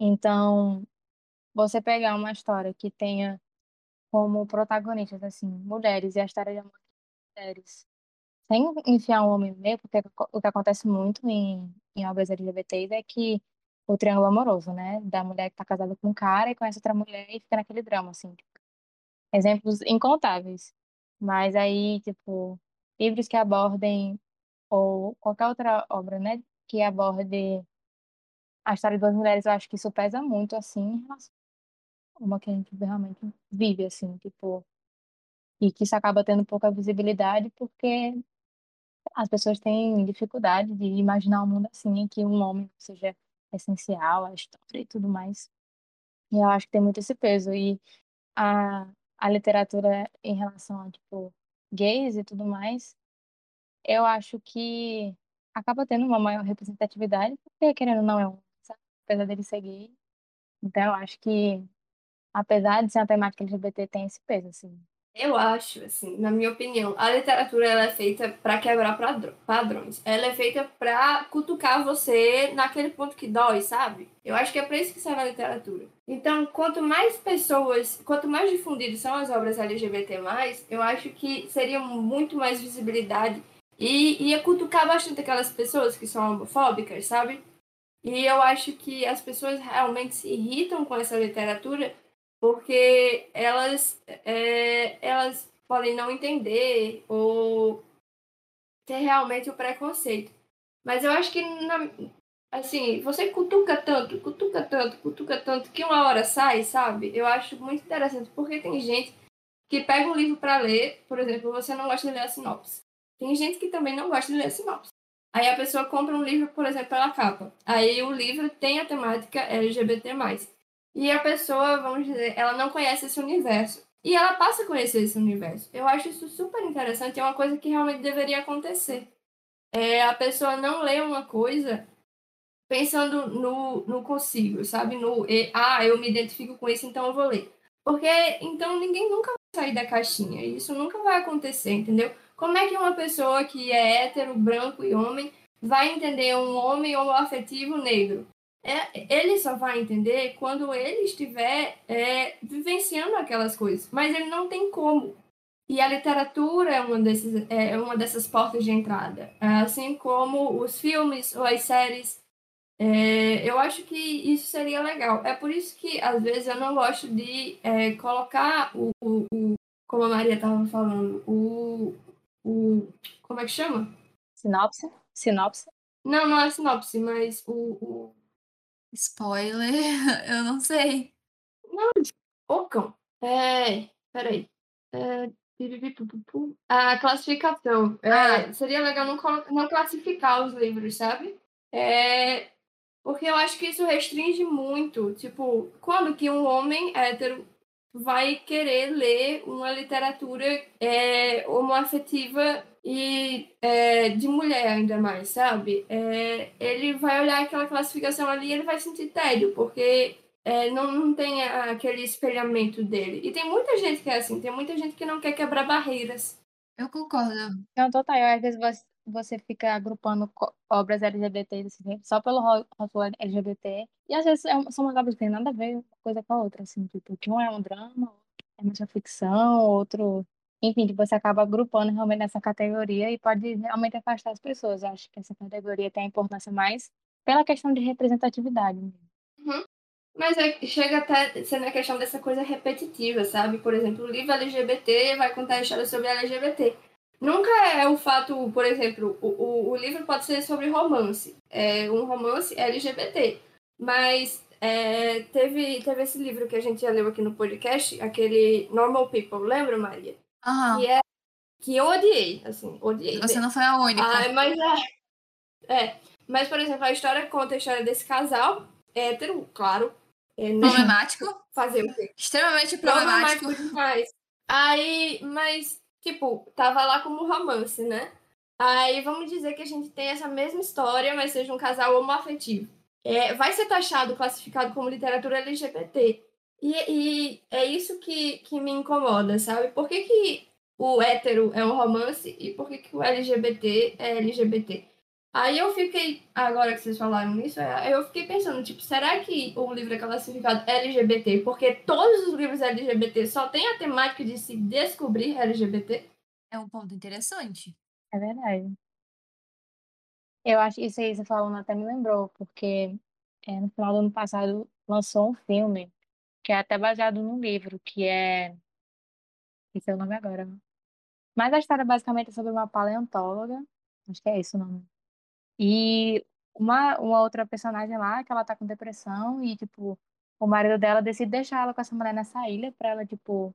Então, você pegar uma história que tenha como protagonistas, assim, mulheres e a história de amor de mulheres, sem enfiar um homem no meio, porque o que acontece muito em, em obras LGBTs é que o triângulo amoroso, né? Da mulher que tá casada com um cara e conhece outra mulher e fica naquele drama, assim. Tipo, exemplos incontáveis. Mas aí, tipo, livros que abordem, ou qualquer outra obra, né? que aborde a história de duas mulheres, eu acho que isso pesa muito, assim, em relação uma que a gente realmente vive, assim, tipo, e que isso acaba tendo pouca visibilidade porque as pessoas têm dificuldade de imaginar um mundo assim, em que um homem seja essencial à história e tudo mais. E eu acho que tem muito esse peso. E a, a literatura em relação a, tipo, gays e tudo mais, eu acho que acaba tendo uma maior representatividade, porque querendo ou não é um, sabe? apesar dele ser gay. Então eu acho que, apesar de ser uma temática LGBT, tem esse peso, assim. Eu acho, assim, na minha opinião, a literatura ela é feita para quebrar padrões. Ela é feita para cutucar você naquele ponto que dói, sabe? Eu acho que é para isso que serve a literatura. Então, quanto mais pessoas, quanto mais difundidas são as obras LGBT+, eu acho que seria muito mais visibilidade e ia cutucar bastante aquelas pessoas que são homofóbicas, sabe? E eu acho que as pessoas realmente se irritam com essa literatura porque elas, é, elas podem não entender ou ter realmente o preconceito. Mas eu acho que, na, assim, você cutuca tanto, cutuca tanto, cutuca tanto, que uma hora sai, sabe? Eu acho muito interessante, porque tem gente que pega um livro para ler, por exemplo, você não gosta de ler a sinopse. Tem gente que também não gosta de ler a sinopse. Aí a pessoa compra um livro, por exemplo, pela capa. Aí o livro tem a temática LGBT+. E a pessoa, vamos dizer, ela não conhece esse universo. E ela passa a conhecer esse universo. Eu acho isso super interessante, é uma coisa que realmente deveria acontecer. É, a pessoa não lê uma coisa pensando no, no consigo, sabe? No, ah, eu me identifico com isso, então eu vou ler. Porque então ninguém nunca vai sair da caixinha. Isso nunca vai acontecer, entendeu? Como é que uma pessoa que é hétero, branco e homem vai entender um homem homoafetivo negro? É, ele só vai entender quando ele estiver é, vivenciando aquelas coisas. Mas ele não tem como. E a literatura é uma, desses, é uma dessas portas de entrada. Assim como os filmes ou as séries é, eu acho que isso seria legal. É por isso que, às vezes, eu não gosto de é, colocar o, o, o, Como a Maria estava falando, o, o. Como é que chama? Sinopse? Sinopse? Não, não é sinopse, mas o. o... Spoiler, eu não sei. Não, o cão. É. Peraí. É, a classificação. É, ah. seria legal não, não classificar os livros, sabe? É, porque eu acho que isso restringe muito. Tipo, quando que um homem hétero vai querer ler uma literatura é, homoafetiva e é, de mulher ainda mais, sabe? É, ele vai olhar aquela classificação ali e ele vai sentir tédio, porque é, não, não tem aquele espelhamento dele. E tem muita gente que é assim, tem muita gente que não quer quebrar barreiras. Eu concordo. Não, total. Eu, às vezes você fica agrupando obras LGBT assim, só pelo rótulo LGBT. E às vezes é são umas obras que tem nada a ver uma coisa com a outra, assim, tipo, que um é um drama, é mais uma ficção, outro. Enfim, tipo, você acaba agrupando realmente nessa categoria e pode realmente afastar as pessoas. Eu acho que essa categoria tem a importância mais pela questão de representatividade. Uhum. Mas é, chega até sendo a questão dessa coisa repetitiva, sabe? Por exemplo, o livro LGBT vai contar a história sobre LGBT. Nunca é o fato, por exemplo, o, o, o livro pode ser sobre romance, é um romance LGBT, mas é, teve, teve esse livro que a gente já leu aqui no podcast, aquele Normal People, lembra, Maria? Que, é, que eu odiei, assim, odiei. Você não foi a única. Ah, mas é, é. Mas, por exemplo, a história conta a história desse casal, hétero, claro. É, né? Problemático. Fazer o quê? Extremamente problemático. Problemático demais. Aí, mas tipo, tava lá como romance, né? Aí vamos dizer que a gente tem essa mesma história, mas seja um casal homoafetivo. É, vai ser taxado, classificado como literatura LGBT. E, e, é isso que, que me incomoda, sabe? Por que, que o hétero é um romance e por que, que o LGBT é LGBT? Aí eu fiquei, agora que vocês falaram nisso, é, eu fiquei pensando, tipo, será que o livro é classificado LGBT porque todos os livros LGBT só têm a temática de se descobrir LGBT? É um ponto interessante. É verdade. Eu acho isso aí você falando até me lembrou, porque é, no final do ano passado lançou um filme que é até baseado num livro, que é. Esse é o nome agora. Mas a história basicamente é sobre uma paleontóloga. Acho que é esse o nome e uma, uma outra personagem lá, que ela tá com depressão e, tipo, o marido dela decide deixar ela com essa mulher nessa ilha pra ela, tipo,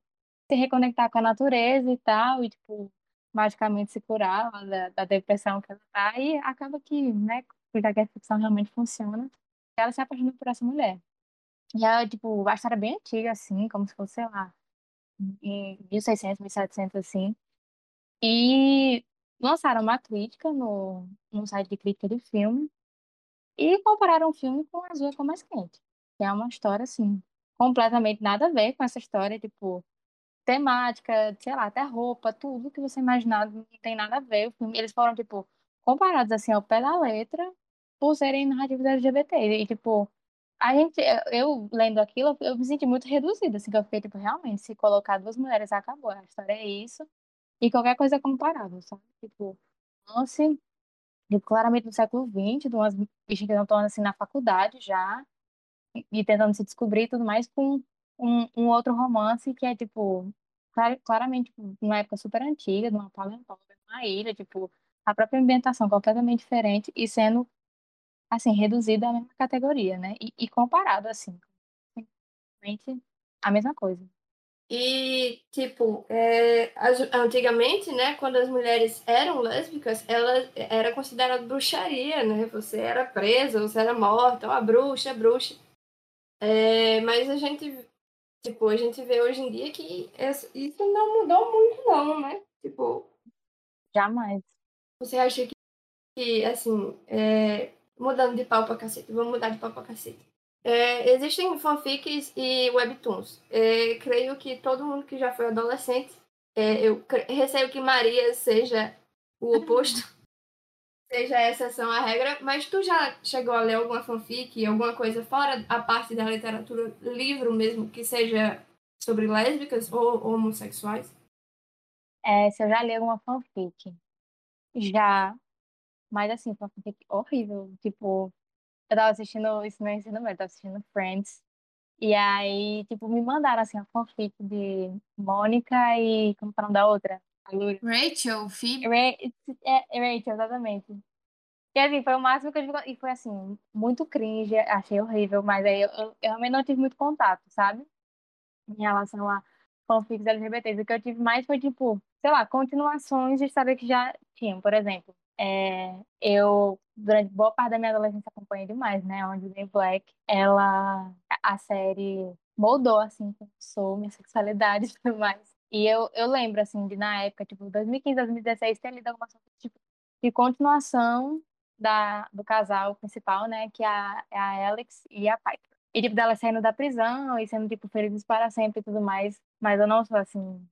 se reconectar com a natureza e tal, e, tipo, magicamente se curar da, da depressão que ela tá. E acaba que, né, porque a ficção realmente funciona, ela se apaixona por essa mulher. E ela, tipo, a história é bem antiga, assim, como se fosse, sei lá, em 1600, 1700, assim. E lançaram uma crítica no, no site de crítica de filme e compararam o filme com Azul é Mais Quente, que é uma história, assim, completamente nada a ver com essa história, tipo, temática, sei lá, até roupa, tudo que você imaginar não tem nada a ver. Eles foram, tipo, comparados, assim, ao pé da letra, por serem narrativas LGBT. E, tipo, a gente, eu lendo aquilo, eu me senti muito reduzida, assim, que eu fiquei, tipo, realmente, se colocar duas mulheres, acabou. A história é isso. E qualquer coisa é comparável, sabe? Tipo, lance, tipo, claramente no século XX, de umas bichas que estão assim na faculdade já, e, tentando se descobrir e tudo mais, com um, um outro romance que é, tipo, clar- claramente, tipo, numa época super antiga, numa paleontológica, numa ilha, tipo, a própria ambientação completamente diferente e sendo, assim, reduzida à mesma categoria, né? E, e comparado, assim, simplesmente a mesma coisa. E, tipo, é, antigamente, né, quando as mulheres eram lésbicas, ela era considerada bruxaria, né? Você era presa, você era morta, ó, bruxa, bruxa. É, mas a gente, tipo, a gente vê hoje em dia que isso não mudou muito, não, né? Tipo, Jamais. você acha que, que, assim, é, mudando de pau pra cacete, vamos mudar de pau pra cacete. É, existem fanfics e webtoons. É, creio que todo mundo que já foi adolescente, é, eu receio que Maria seja o oposto, seja a exceção à regra, mas tu já chegou a ler alguma fanfic, alguma coisa fora a parte da literatura, livro mesmo, que seja sobre lésbicas ou homossexuais? É, se eu já li alguma fanfic, já, mas assim, fanfic horrível, tipo, eu tava assistindo isso no ensino médio, tava assistindo Friends, e aí, tipo, me mandaram, assim, a fanfic de Mônica e, como é o nome da outra? A. Rachel, Phoebe. Ra- É, é Rachel, exatamente. E assim, foi o máximo que eu tive, e foi assim, muito cringe, achei horrível, mas aí eu, eu, eu realmente não tive muito contato, sabe? Em relação a fanfics LGBTs. O que eu tive mais foi, tipo, sei lá, continuações de histórias que já tinham. Por exemplo, é, eu, durante boa parte da minha adolescência, acompanhei demais, né? Onde Day Black, ela, a série moldou, assim, sou, minha sexualidade e tudo mais. E eu, eu lembro, assim, de na época, tipo, 2015, 2016, ter lido algumas tipo, de continuação da, do casal principal, né? Que é a, é a Alex e a Piper. E, tipo, dela saindo da prisão e sendo, tipo, felizes para sempre e tudo mais. Mas eu não sou, assim,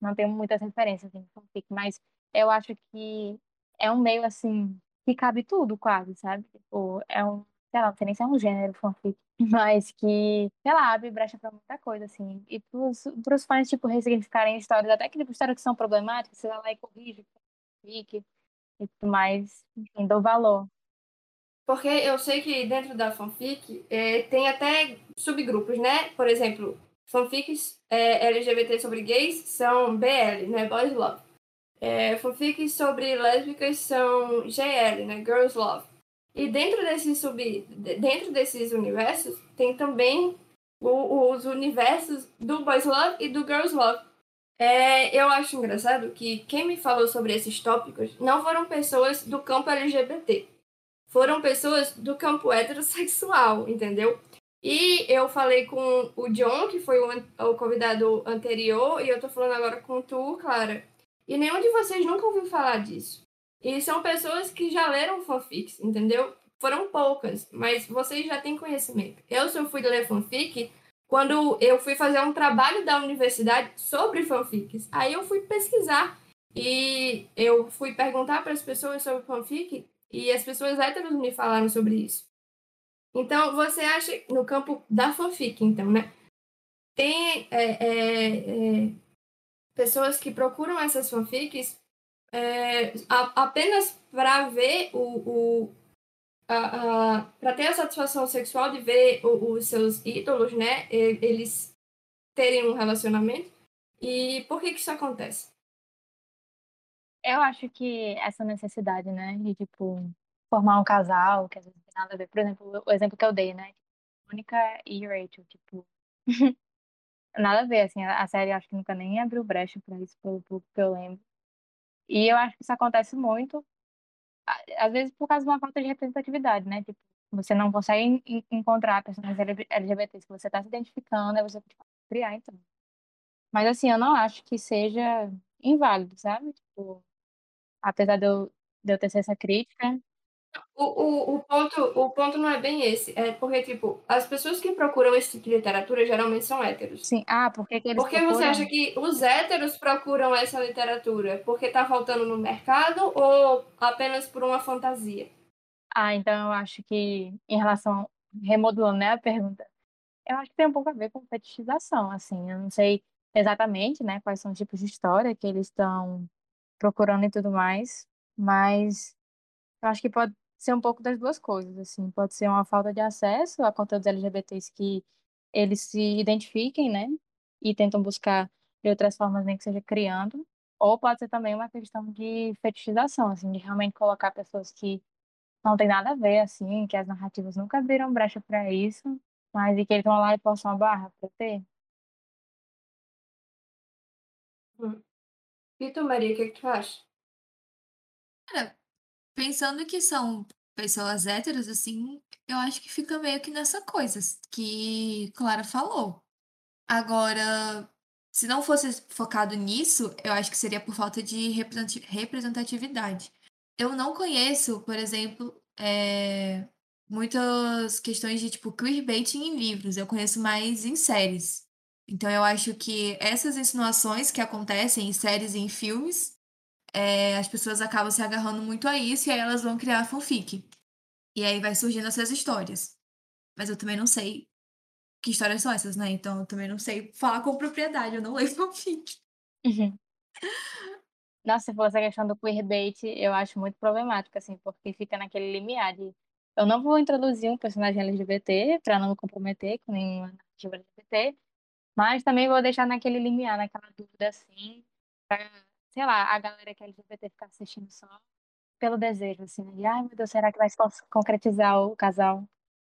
não tenho muitas referências em fanfic, mas eu acho que é um meio, assim, que cabe tudo, quase, sabe? Tipo, é um, sei lá, não sei nem se é um gênero fanfic, mas que, sei lá, abre brecha pra muita coisa, assim. E pros, pros fãs, tipo, ressignificarem histórias, até que, tipo, histórias que são problemáticas, você vai lá e corrige, fanfic e tudo mais, enfim, dou valor. Porque eu sei que dentro da fanfic é, tem até subgrupos, né? Por exemplo, fanfics é, LGBT sobre gays são BL, né? Boys Love. É, sobre lésbicas são GL, né? Girls Love. E dentro desses, sub, dentro desses universos tem também o, os universos do Boys Love e do Girls Love. É, eu acho engraçado que quem me falou sobre esses tópicos não foram pessoas do campo LGBT foram pessoas do campo heterossexual, entendeu? E eu falei com o John, que foi o, o convidado anterior, e eu tô falando agora com tu, Clara. E nenhum de vocês nunca ouviu falar disso. E são pessoas que já leram fanfics, entendeu? Foram poucas, mas vocês já têm conhecimento. Eu só fui ler fanfic quando eu fui fazer um trabalho da universidade sobre fanfics. Aí eu fui pesquisar e eu fui perguntar para as pessoas sobre fanfic e as pessoas héteros me falaram sobre isso. Então, você acha, no campo da fanfic, então, né? Tem é, é, é, pessoas que procuram essas fanfics é, a, apenas para ver o. o para ter a satisfação sexual de ver o, os seus ídolos, né? Eles terem um relacionamento. E por que, que isso acontece? Eu acho que essa necessidade, né, de, tipo, formar um casal, que às vezes não tem nada a ver. Por exemplo, o exemplo que eu dei, né? Mônica e Rachel, tipo, nada a ver, assim, a série acho que nunca nem abriu brecha pra isso, pelo, pelo que eu lembro. E eu acho que isso acontece muito, às vezes por causa de uma falta de representatividade, né? Tipo, você não consegue en- encontrar personagens LGBTs que você tá se identificando, aí você tipo, criar, então. Mas assim, eu não acho que seja inválido, sabe? Tipo, apesar de eu, de eu ter essa crítica. O, o, o, ponto, o ponto não é bem esse. É porque, tipo, as pessoas que procuram esse tipo de literatura geralmente são héteros. Sim. Ah, por que, que eles Por que você procuram? acha que os héteros procuram essa literatura? Porque tá faltando no mercado ou apenas por uma fantasia? Ah, então eu acho que, em relação, remodulando, né, a pergunta, eu acho que tem um pouco a ver com fetichização, assim. Eu não sei exatamente, né, quais são os tipos de história que eles estão procurando e tudo mais, mas eu acho que pode ser um pouco das duas coisas, assim. Pode ser uma falta de acesso a conteúdos LGBTs que eles se identifiquem, né? E tentam buscar de outras formas, nem que seja criando. Ou pode ser também uma questão de fetichização, assim, de realmente colocar pessoas que não tem nada a ver, assim, que as narrativas nunca abriram brecha para isso, mas e que eles vão lá e postam uma barra para ter. Hum. E tu, Maria, o que, que tu acha? Cara, pensando que são pessoas héteros, assim, eu acho que fica meio que nessa coisa que Clara falou. Agora, se não fosse focado nisso, eu acho que seria por falta de representatividade. Eu não conheço, por exemplo, é, muitas questões de tipo queerbaiting em livros. Eu conheço mais em séries. Então eu acho que essas insinuações que acontecem em séries e em filmes, é, as pessoas acabam se agarrando muito a isso e aí elas vão criar fanfic. E aí vai surgindo essas histórias. Mas eu também não sei que histórias são essas, né? Então eu também não sei falar com propriedade, eu não leio fanfic. Uhum. Nossa, se for essa questão do queerbait, eu acho muito problemático, assim, porque fica naquele limiar de eu não vou introduzir um personagem LGBT para não me comprometer com nenhuma narrativa LGBT, mas também vou deixar naquele limiar, naquela dúvida, assim, pra, sei lá, a galera que é LGBT ficar assistindo só pelo desejo, assim, né? de, ai meu Deus, será que vai se concretizar o casal?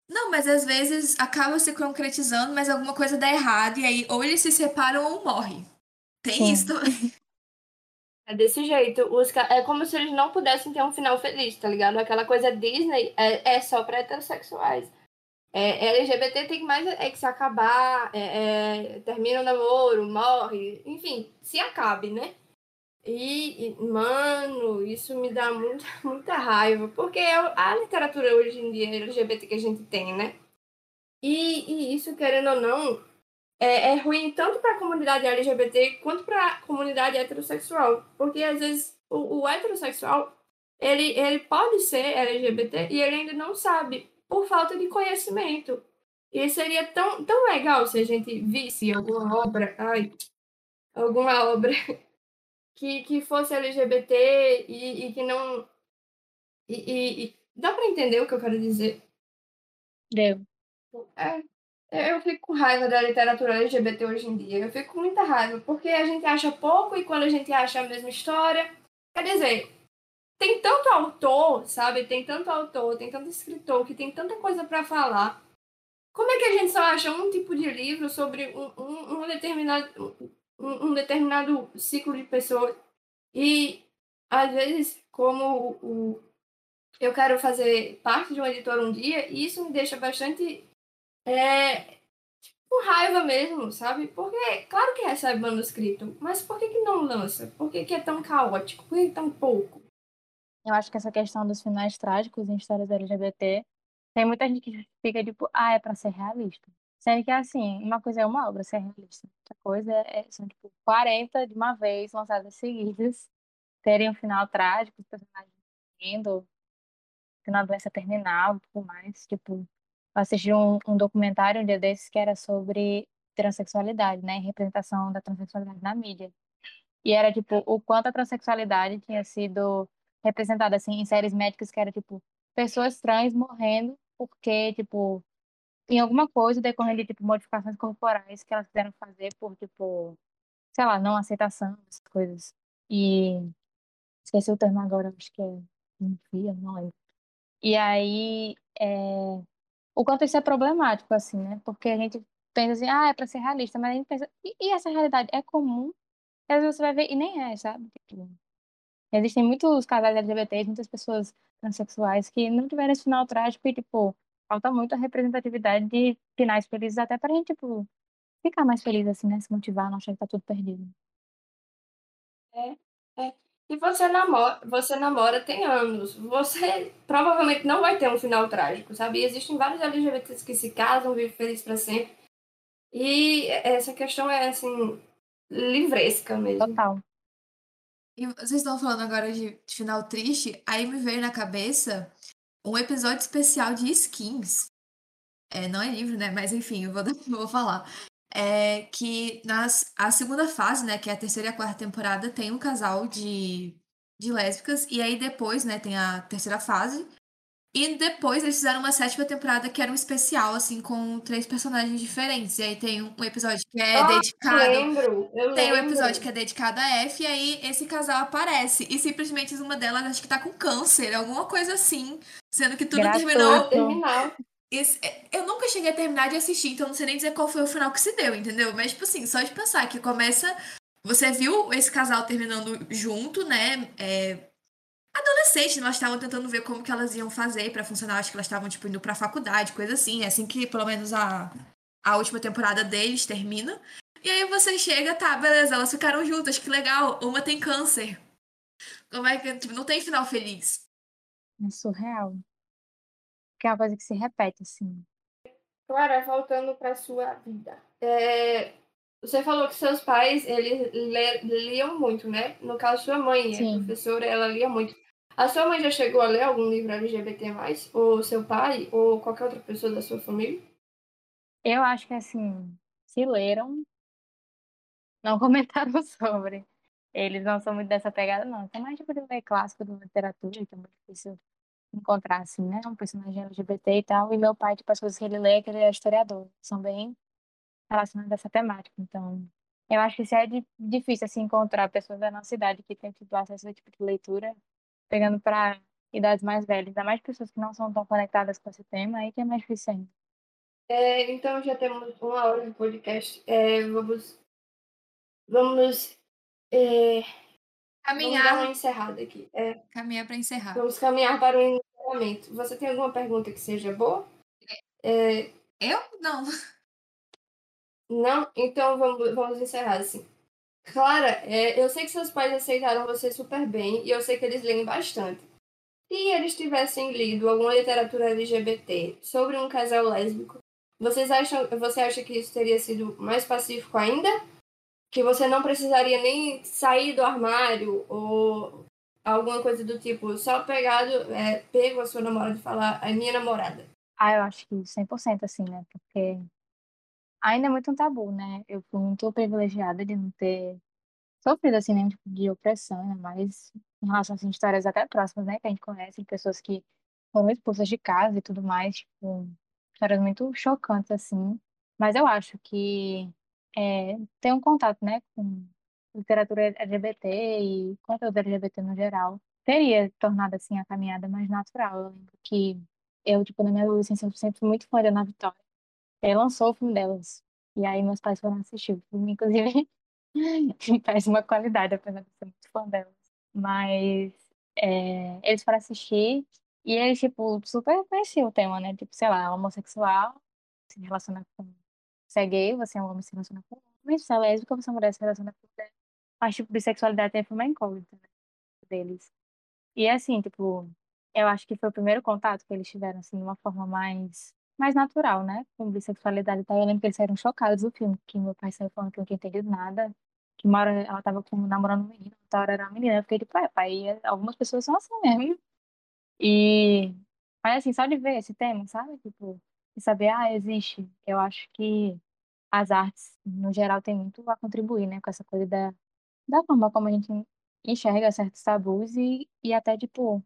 Não, mas às vezes acaba se concretizando, mas alguma coisa dá errado, e aí ou eles se separam ou morrem. Tem Sim. isso também. É desse jeito. Os, é como se eles não pudessem ter um final feliz, tá ligado? Aquela coisa Disney é, é só pra heterossexuais. É, LGBT tem mais é que se acabar, é, é, termina o namoro, morre, enfim, se acabe, né? E, e, mano, isso me dá muita, muita raiva, porque é a literatura hoje em dia LGBT que a gente tem, né? E, e isso, querendo ou não, é, é ruim tanto para a comunidade LGBT quanto para a comunidade heterossexual. Porque às vezes o, o, heterossexual ele, ele pode ser LGBT e ele ainda não sabe por falta de conhecimento. E seria tão, tão legal se a gente visse alguma obra, ai, alguma obra que, que fosse LGBT e, e que não. E, e, dá para entender o que eu quero dizer? Deu. É, eu fico com raiva da literatura LGBT hoje em dia. Eu fico com muita raiva, porque a gente acha pouco e quando a gente acha a mesma história. Quer dizer, tem tanto autor, sabe? Tem tanto autor, tem tanto escritor que tem tanta coisa para falar. Como é que a gente só acha um tipo de livro sobre um, um, um determinado, um, um, determinado ciclo de pessoas? E, às vezes, como o, eu quero fazer parte de uma editora um dia, e isso me deixa bastante é, com raiva mesmo, sabe? Porque, claro que recebe manuscrito, mas por que, que não lança? Por que, que é tão caótico? Por que, que tão pouco? Eu acho que essa questão dos finais trágicos em histórias LGBT, tem muita gente que fica tipo, ah, é pra ser realista. Sendo que, assim, uma coisa é uma obra ser realista, outra coisa é, são, tipo, 40 de uma vez lançadas seguidas, terem um final trágico, os personagens morrendo, tendo uma doença terminal e tudo mais, tipo, assisti um, um documentário um dia desses que era sobre transexualidade, né? Representação da transexualidade na mídia. E era, tipo, o quanto a transexualidade tinha sido representada, assim, em séries médicas que era, tipo, pessoas trans morrendo porque, tipo, em alguma coisa decorrendo de, tipo, modificações corporais que elas quiseram fazer por, tipo, sei lá, não aceitação, essas coisas. E esqueci o termo agora, acho que é enfia, não. E aí, é, o quanto isso é problemático, assim, né? Porque a gente pensa assim, ah, é para ser realista, mas a gente pensa, e, e essa realidade é comum? E às vezes você vai ver, e nem é, sabe? Tipo, existem muitos casais LGBTs, muitas pessoas transexuais que não tiveram esse final trágico e, tipo, falta muito a representatividade de finais felizes até pra gente, tipo, ficar mais feliz, assim, né? Se motivar, não achar que tá tudo perdido. É, é. E você namora, você namora tem anos. Você provavelmente não vai ter um final trágico, sabe? E existem vários LGBTs que se casam, vivem felizes para sempre. E essa questão é, assim, livresca mesmo. Total. E vocês estão falando agora de, de final triste, aí me veio na cabeça um episódio especial de skins. É, não é livro, né? Mas enfim, eu vou, vou falar é que nas, a segunda fase, né, que é a terceira e a quarta temporada, tem um casal de, de lésbicas, e aí depois, né, tem a terceira fase, E depois eles fizeram uma sétima temporada que era um especial, assim, com três personagens diferentes. E aí tem um episódio que é Ah, dedicado. Eu lembro, eu Tem um lembro. episódio que é dedicado a F, e aí esse casal aparece. E simplesmente uma delas acho que tá com câncer, alguma coisa assim. Sendo que tudo Gratuito. terminou. Esse- é, eu nunca cheguei a terminar de assistir, então não sei nem dizer qual foi o final que se deu, entendeu? Mas, tipo assim, só de pensar que começa. Você viu esse casal terminando junto, né? É, adolescente, elas estavam tentando ver como que elas iam fazer pra funcionar. Acho que elas estavam, tipo, indo pra faculdade, coisa assim. É assim que, pelo menos, a, a última temporada deles termina. E aí você chega, tá, beleza, elas ficaram juntas, que legal. Uma tem câncer. Como é que. Tipo, não tem final feliz. É surreal. Que é uma coisa que se repete, assim. Clara, voltando para sua vida. É, você falou que seus pais, eles le- liam muito, né? No caso, sua mãe é Sim. professora, ela lia muito. A sua mãe já chegou a ler algum livro LGBT+, ou seu pai, ou qualquer outra pessoa da sua família? Eu acho que, assim, se leram, não comentaram sobre. Eles não são muito dessa pegada, não. Tem mais tipo de ler clássico de literatura, que é muito difícil encontrar, assim, né? Um personagem LGBT e tal. E meu pai, tipo, as coisas que ele lê, é que ele é historiador. São bem relacionadas a essa temática. Então, eu acho que isso é di- difícil, assim, encontrar pessoas da nossa idade que têm tido acesso a esse tipo de leitura, pegando para idades mais velhas. Ainda mais pessoas que não são tão conectadas com esse tema, aí que é mais difícil ainda. É, então já temos uma hora de podcast. É, vamos. Vamos. é, vamos dar uma Caminhar. encerrada aqui. É, Caminhar pra encerrar. vamos caminhar para o encerramento. Você tem alguma pergunta que seja boa? É, Eu? Não. Não? Então vamos, vamos encerrar assim. Clara, é, eu sei que seus pais aceitaram você super bem e eu sei que eles leem bastante. Se eles tivessem lido alguma literatura LGBT sobre um casal lésbico, vocês acham, você acha que isso teria sido mais pacífico ainda? Que você não precisaria nem sair do armário ou alguma coisa do tipo, só pegado, é, pego a sua namorada e falar, é minha namorada. Ah, eu acho que 100% assim, né? Porque ainda é muito um tabu, né? Eu fui muito privilegiada de não ter sofrido, assim, nenhum tipo de opressão, né? Mas em relação, assim, a histórias até próximas, né? Que a gente conhece, de pessoas que foram expulsas de casa e tudo mais, tipo, histórias muito chocantes, assim. Mas eu acho que é, ter um contato, né? Com literatura LGBT e conteúdo LGBT no geral, teria tornado, assim, a caminhada mais natural. Eu lembro que eu, tipo, na minha adolescência, eu sempre fui muito fã da Ana Vitória. Ele lançou o filme delas. E aí meus pais foram assistir o filme, inclusive, em péssima qualidade, apesar de ser muito fã delas. Mas é, eles foram assistir e eles, tipo, super conheciam o tema, né? Tipo, sei lá, homossexual, se relaciona com... Você é gay, você é um homem, se relaciona com homem. Se é lésbica, você é mulher, se relaciona com mulher. Mas, tipo, bissexualidade foi uma incógnita, né? Deles. E assim, tipo, eu acho que foi o primeiro contato que eles tiveram, assim, de uma forma mais, mais natural, né? Com bissexualidade e. Eu lembro que eles saíram chocados do filme, que meu pai saiu falando que não tinha entendido nada. Que uma hora ela tava com, namorando um menino, outra hora era uma menina. Eu fiquei tipo, é, pai, algumas pessoas são assim mesmo. E, mas assim, só de ver esse tema, sabe? Tipo, de saber, ah, existe. Eu acho que as artes, no geral, têm muito a contribuir, né? Com essa coisa da, da forma como a gente enxerga certos tabus e, e até, tipo,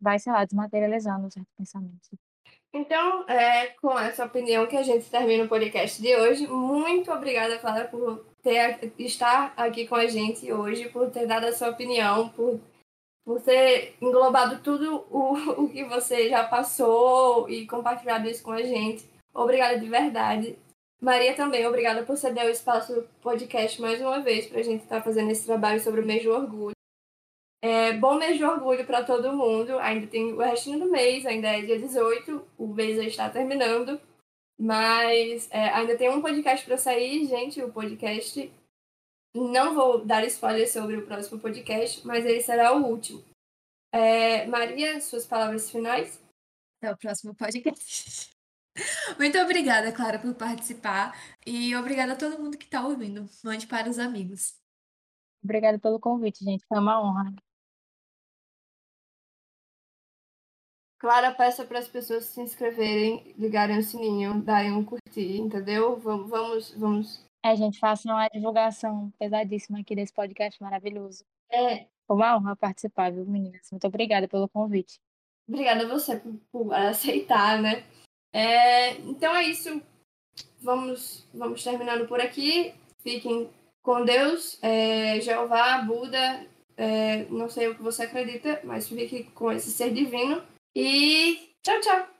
vai, sei lá, desmaterializando certos pensamentos. Então, é com essa opinião que a gente termina o podcast de hoje. Muito obrigada, Clara, por ter, estar aqui com a gente hoje, por ter dado a sua opinião, por, por ter englobado tudo o, o que você já passou e compartilhado isso com a gente. Obrigada de verdade. Maria também, obrigada por ceder o espaço podcast mais uma vez para a gente estar fazendo esse trabalho sobre o mês do orgulho. É, bom mês de orgulho para todo mundo. Ainda tem o restinho do mês, ainda é dia 18, o mês já está terminando. Mas é, ainda tem um podcast para sair, gente. O podcast. Não vou dar spoiler sobre o próximo podcast, mas ele será o último. É, Maria, suas palavras finais? Até o próximo podcast. Muito obrigada, Clara, por participar. E obrigada a todo mundo que está ouvindo. Mande para os amigos. Obrigada pelo convite, gente. Foi uma honra. Clara, peça para as pessoas se inscreverem, ligarem o sininho, darem um curtir, entendeu? Vamos, vamos, vamos. É, gente, faça uma divulgação pesadíssima aqui desse podcast maravilhoso. É, Foi uma honra participar, viu, meninas? Muito obrigada pelo convite. Obrigada a você por, por aceitar, né? É, então é isso. Vamos, vamos terminando por aqui. Fiquem com Deus, é, Jeová, Buda, é, não sei o que você acredita, mas fique com esse ser divino. E tchau, tchau!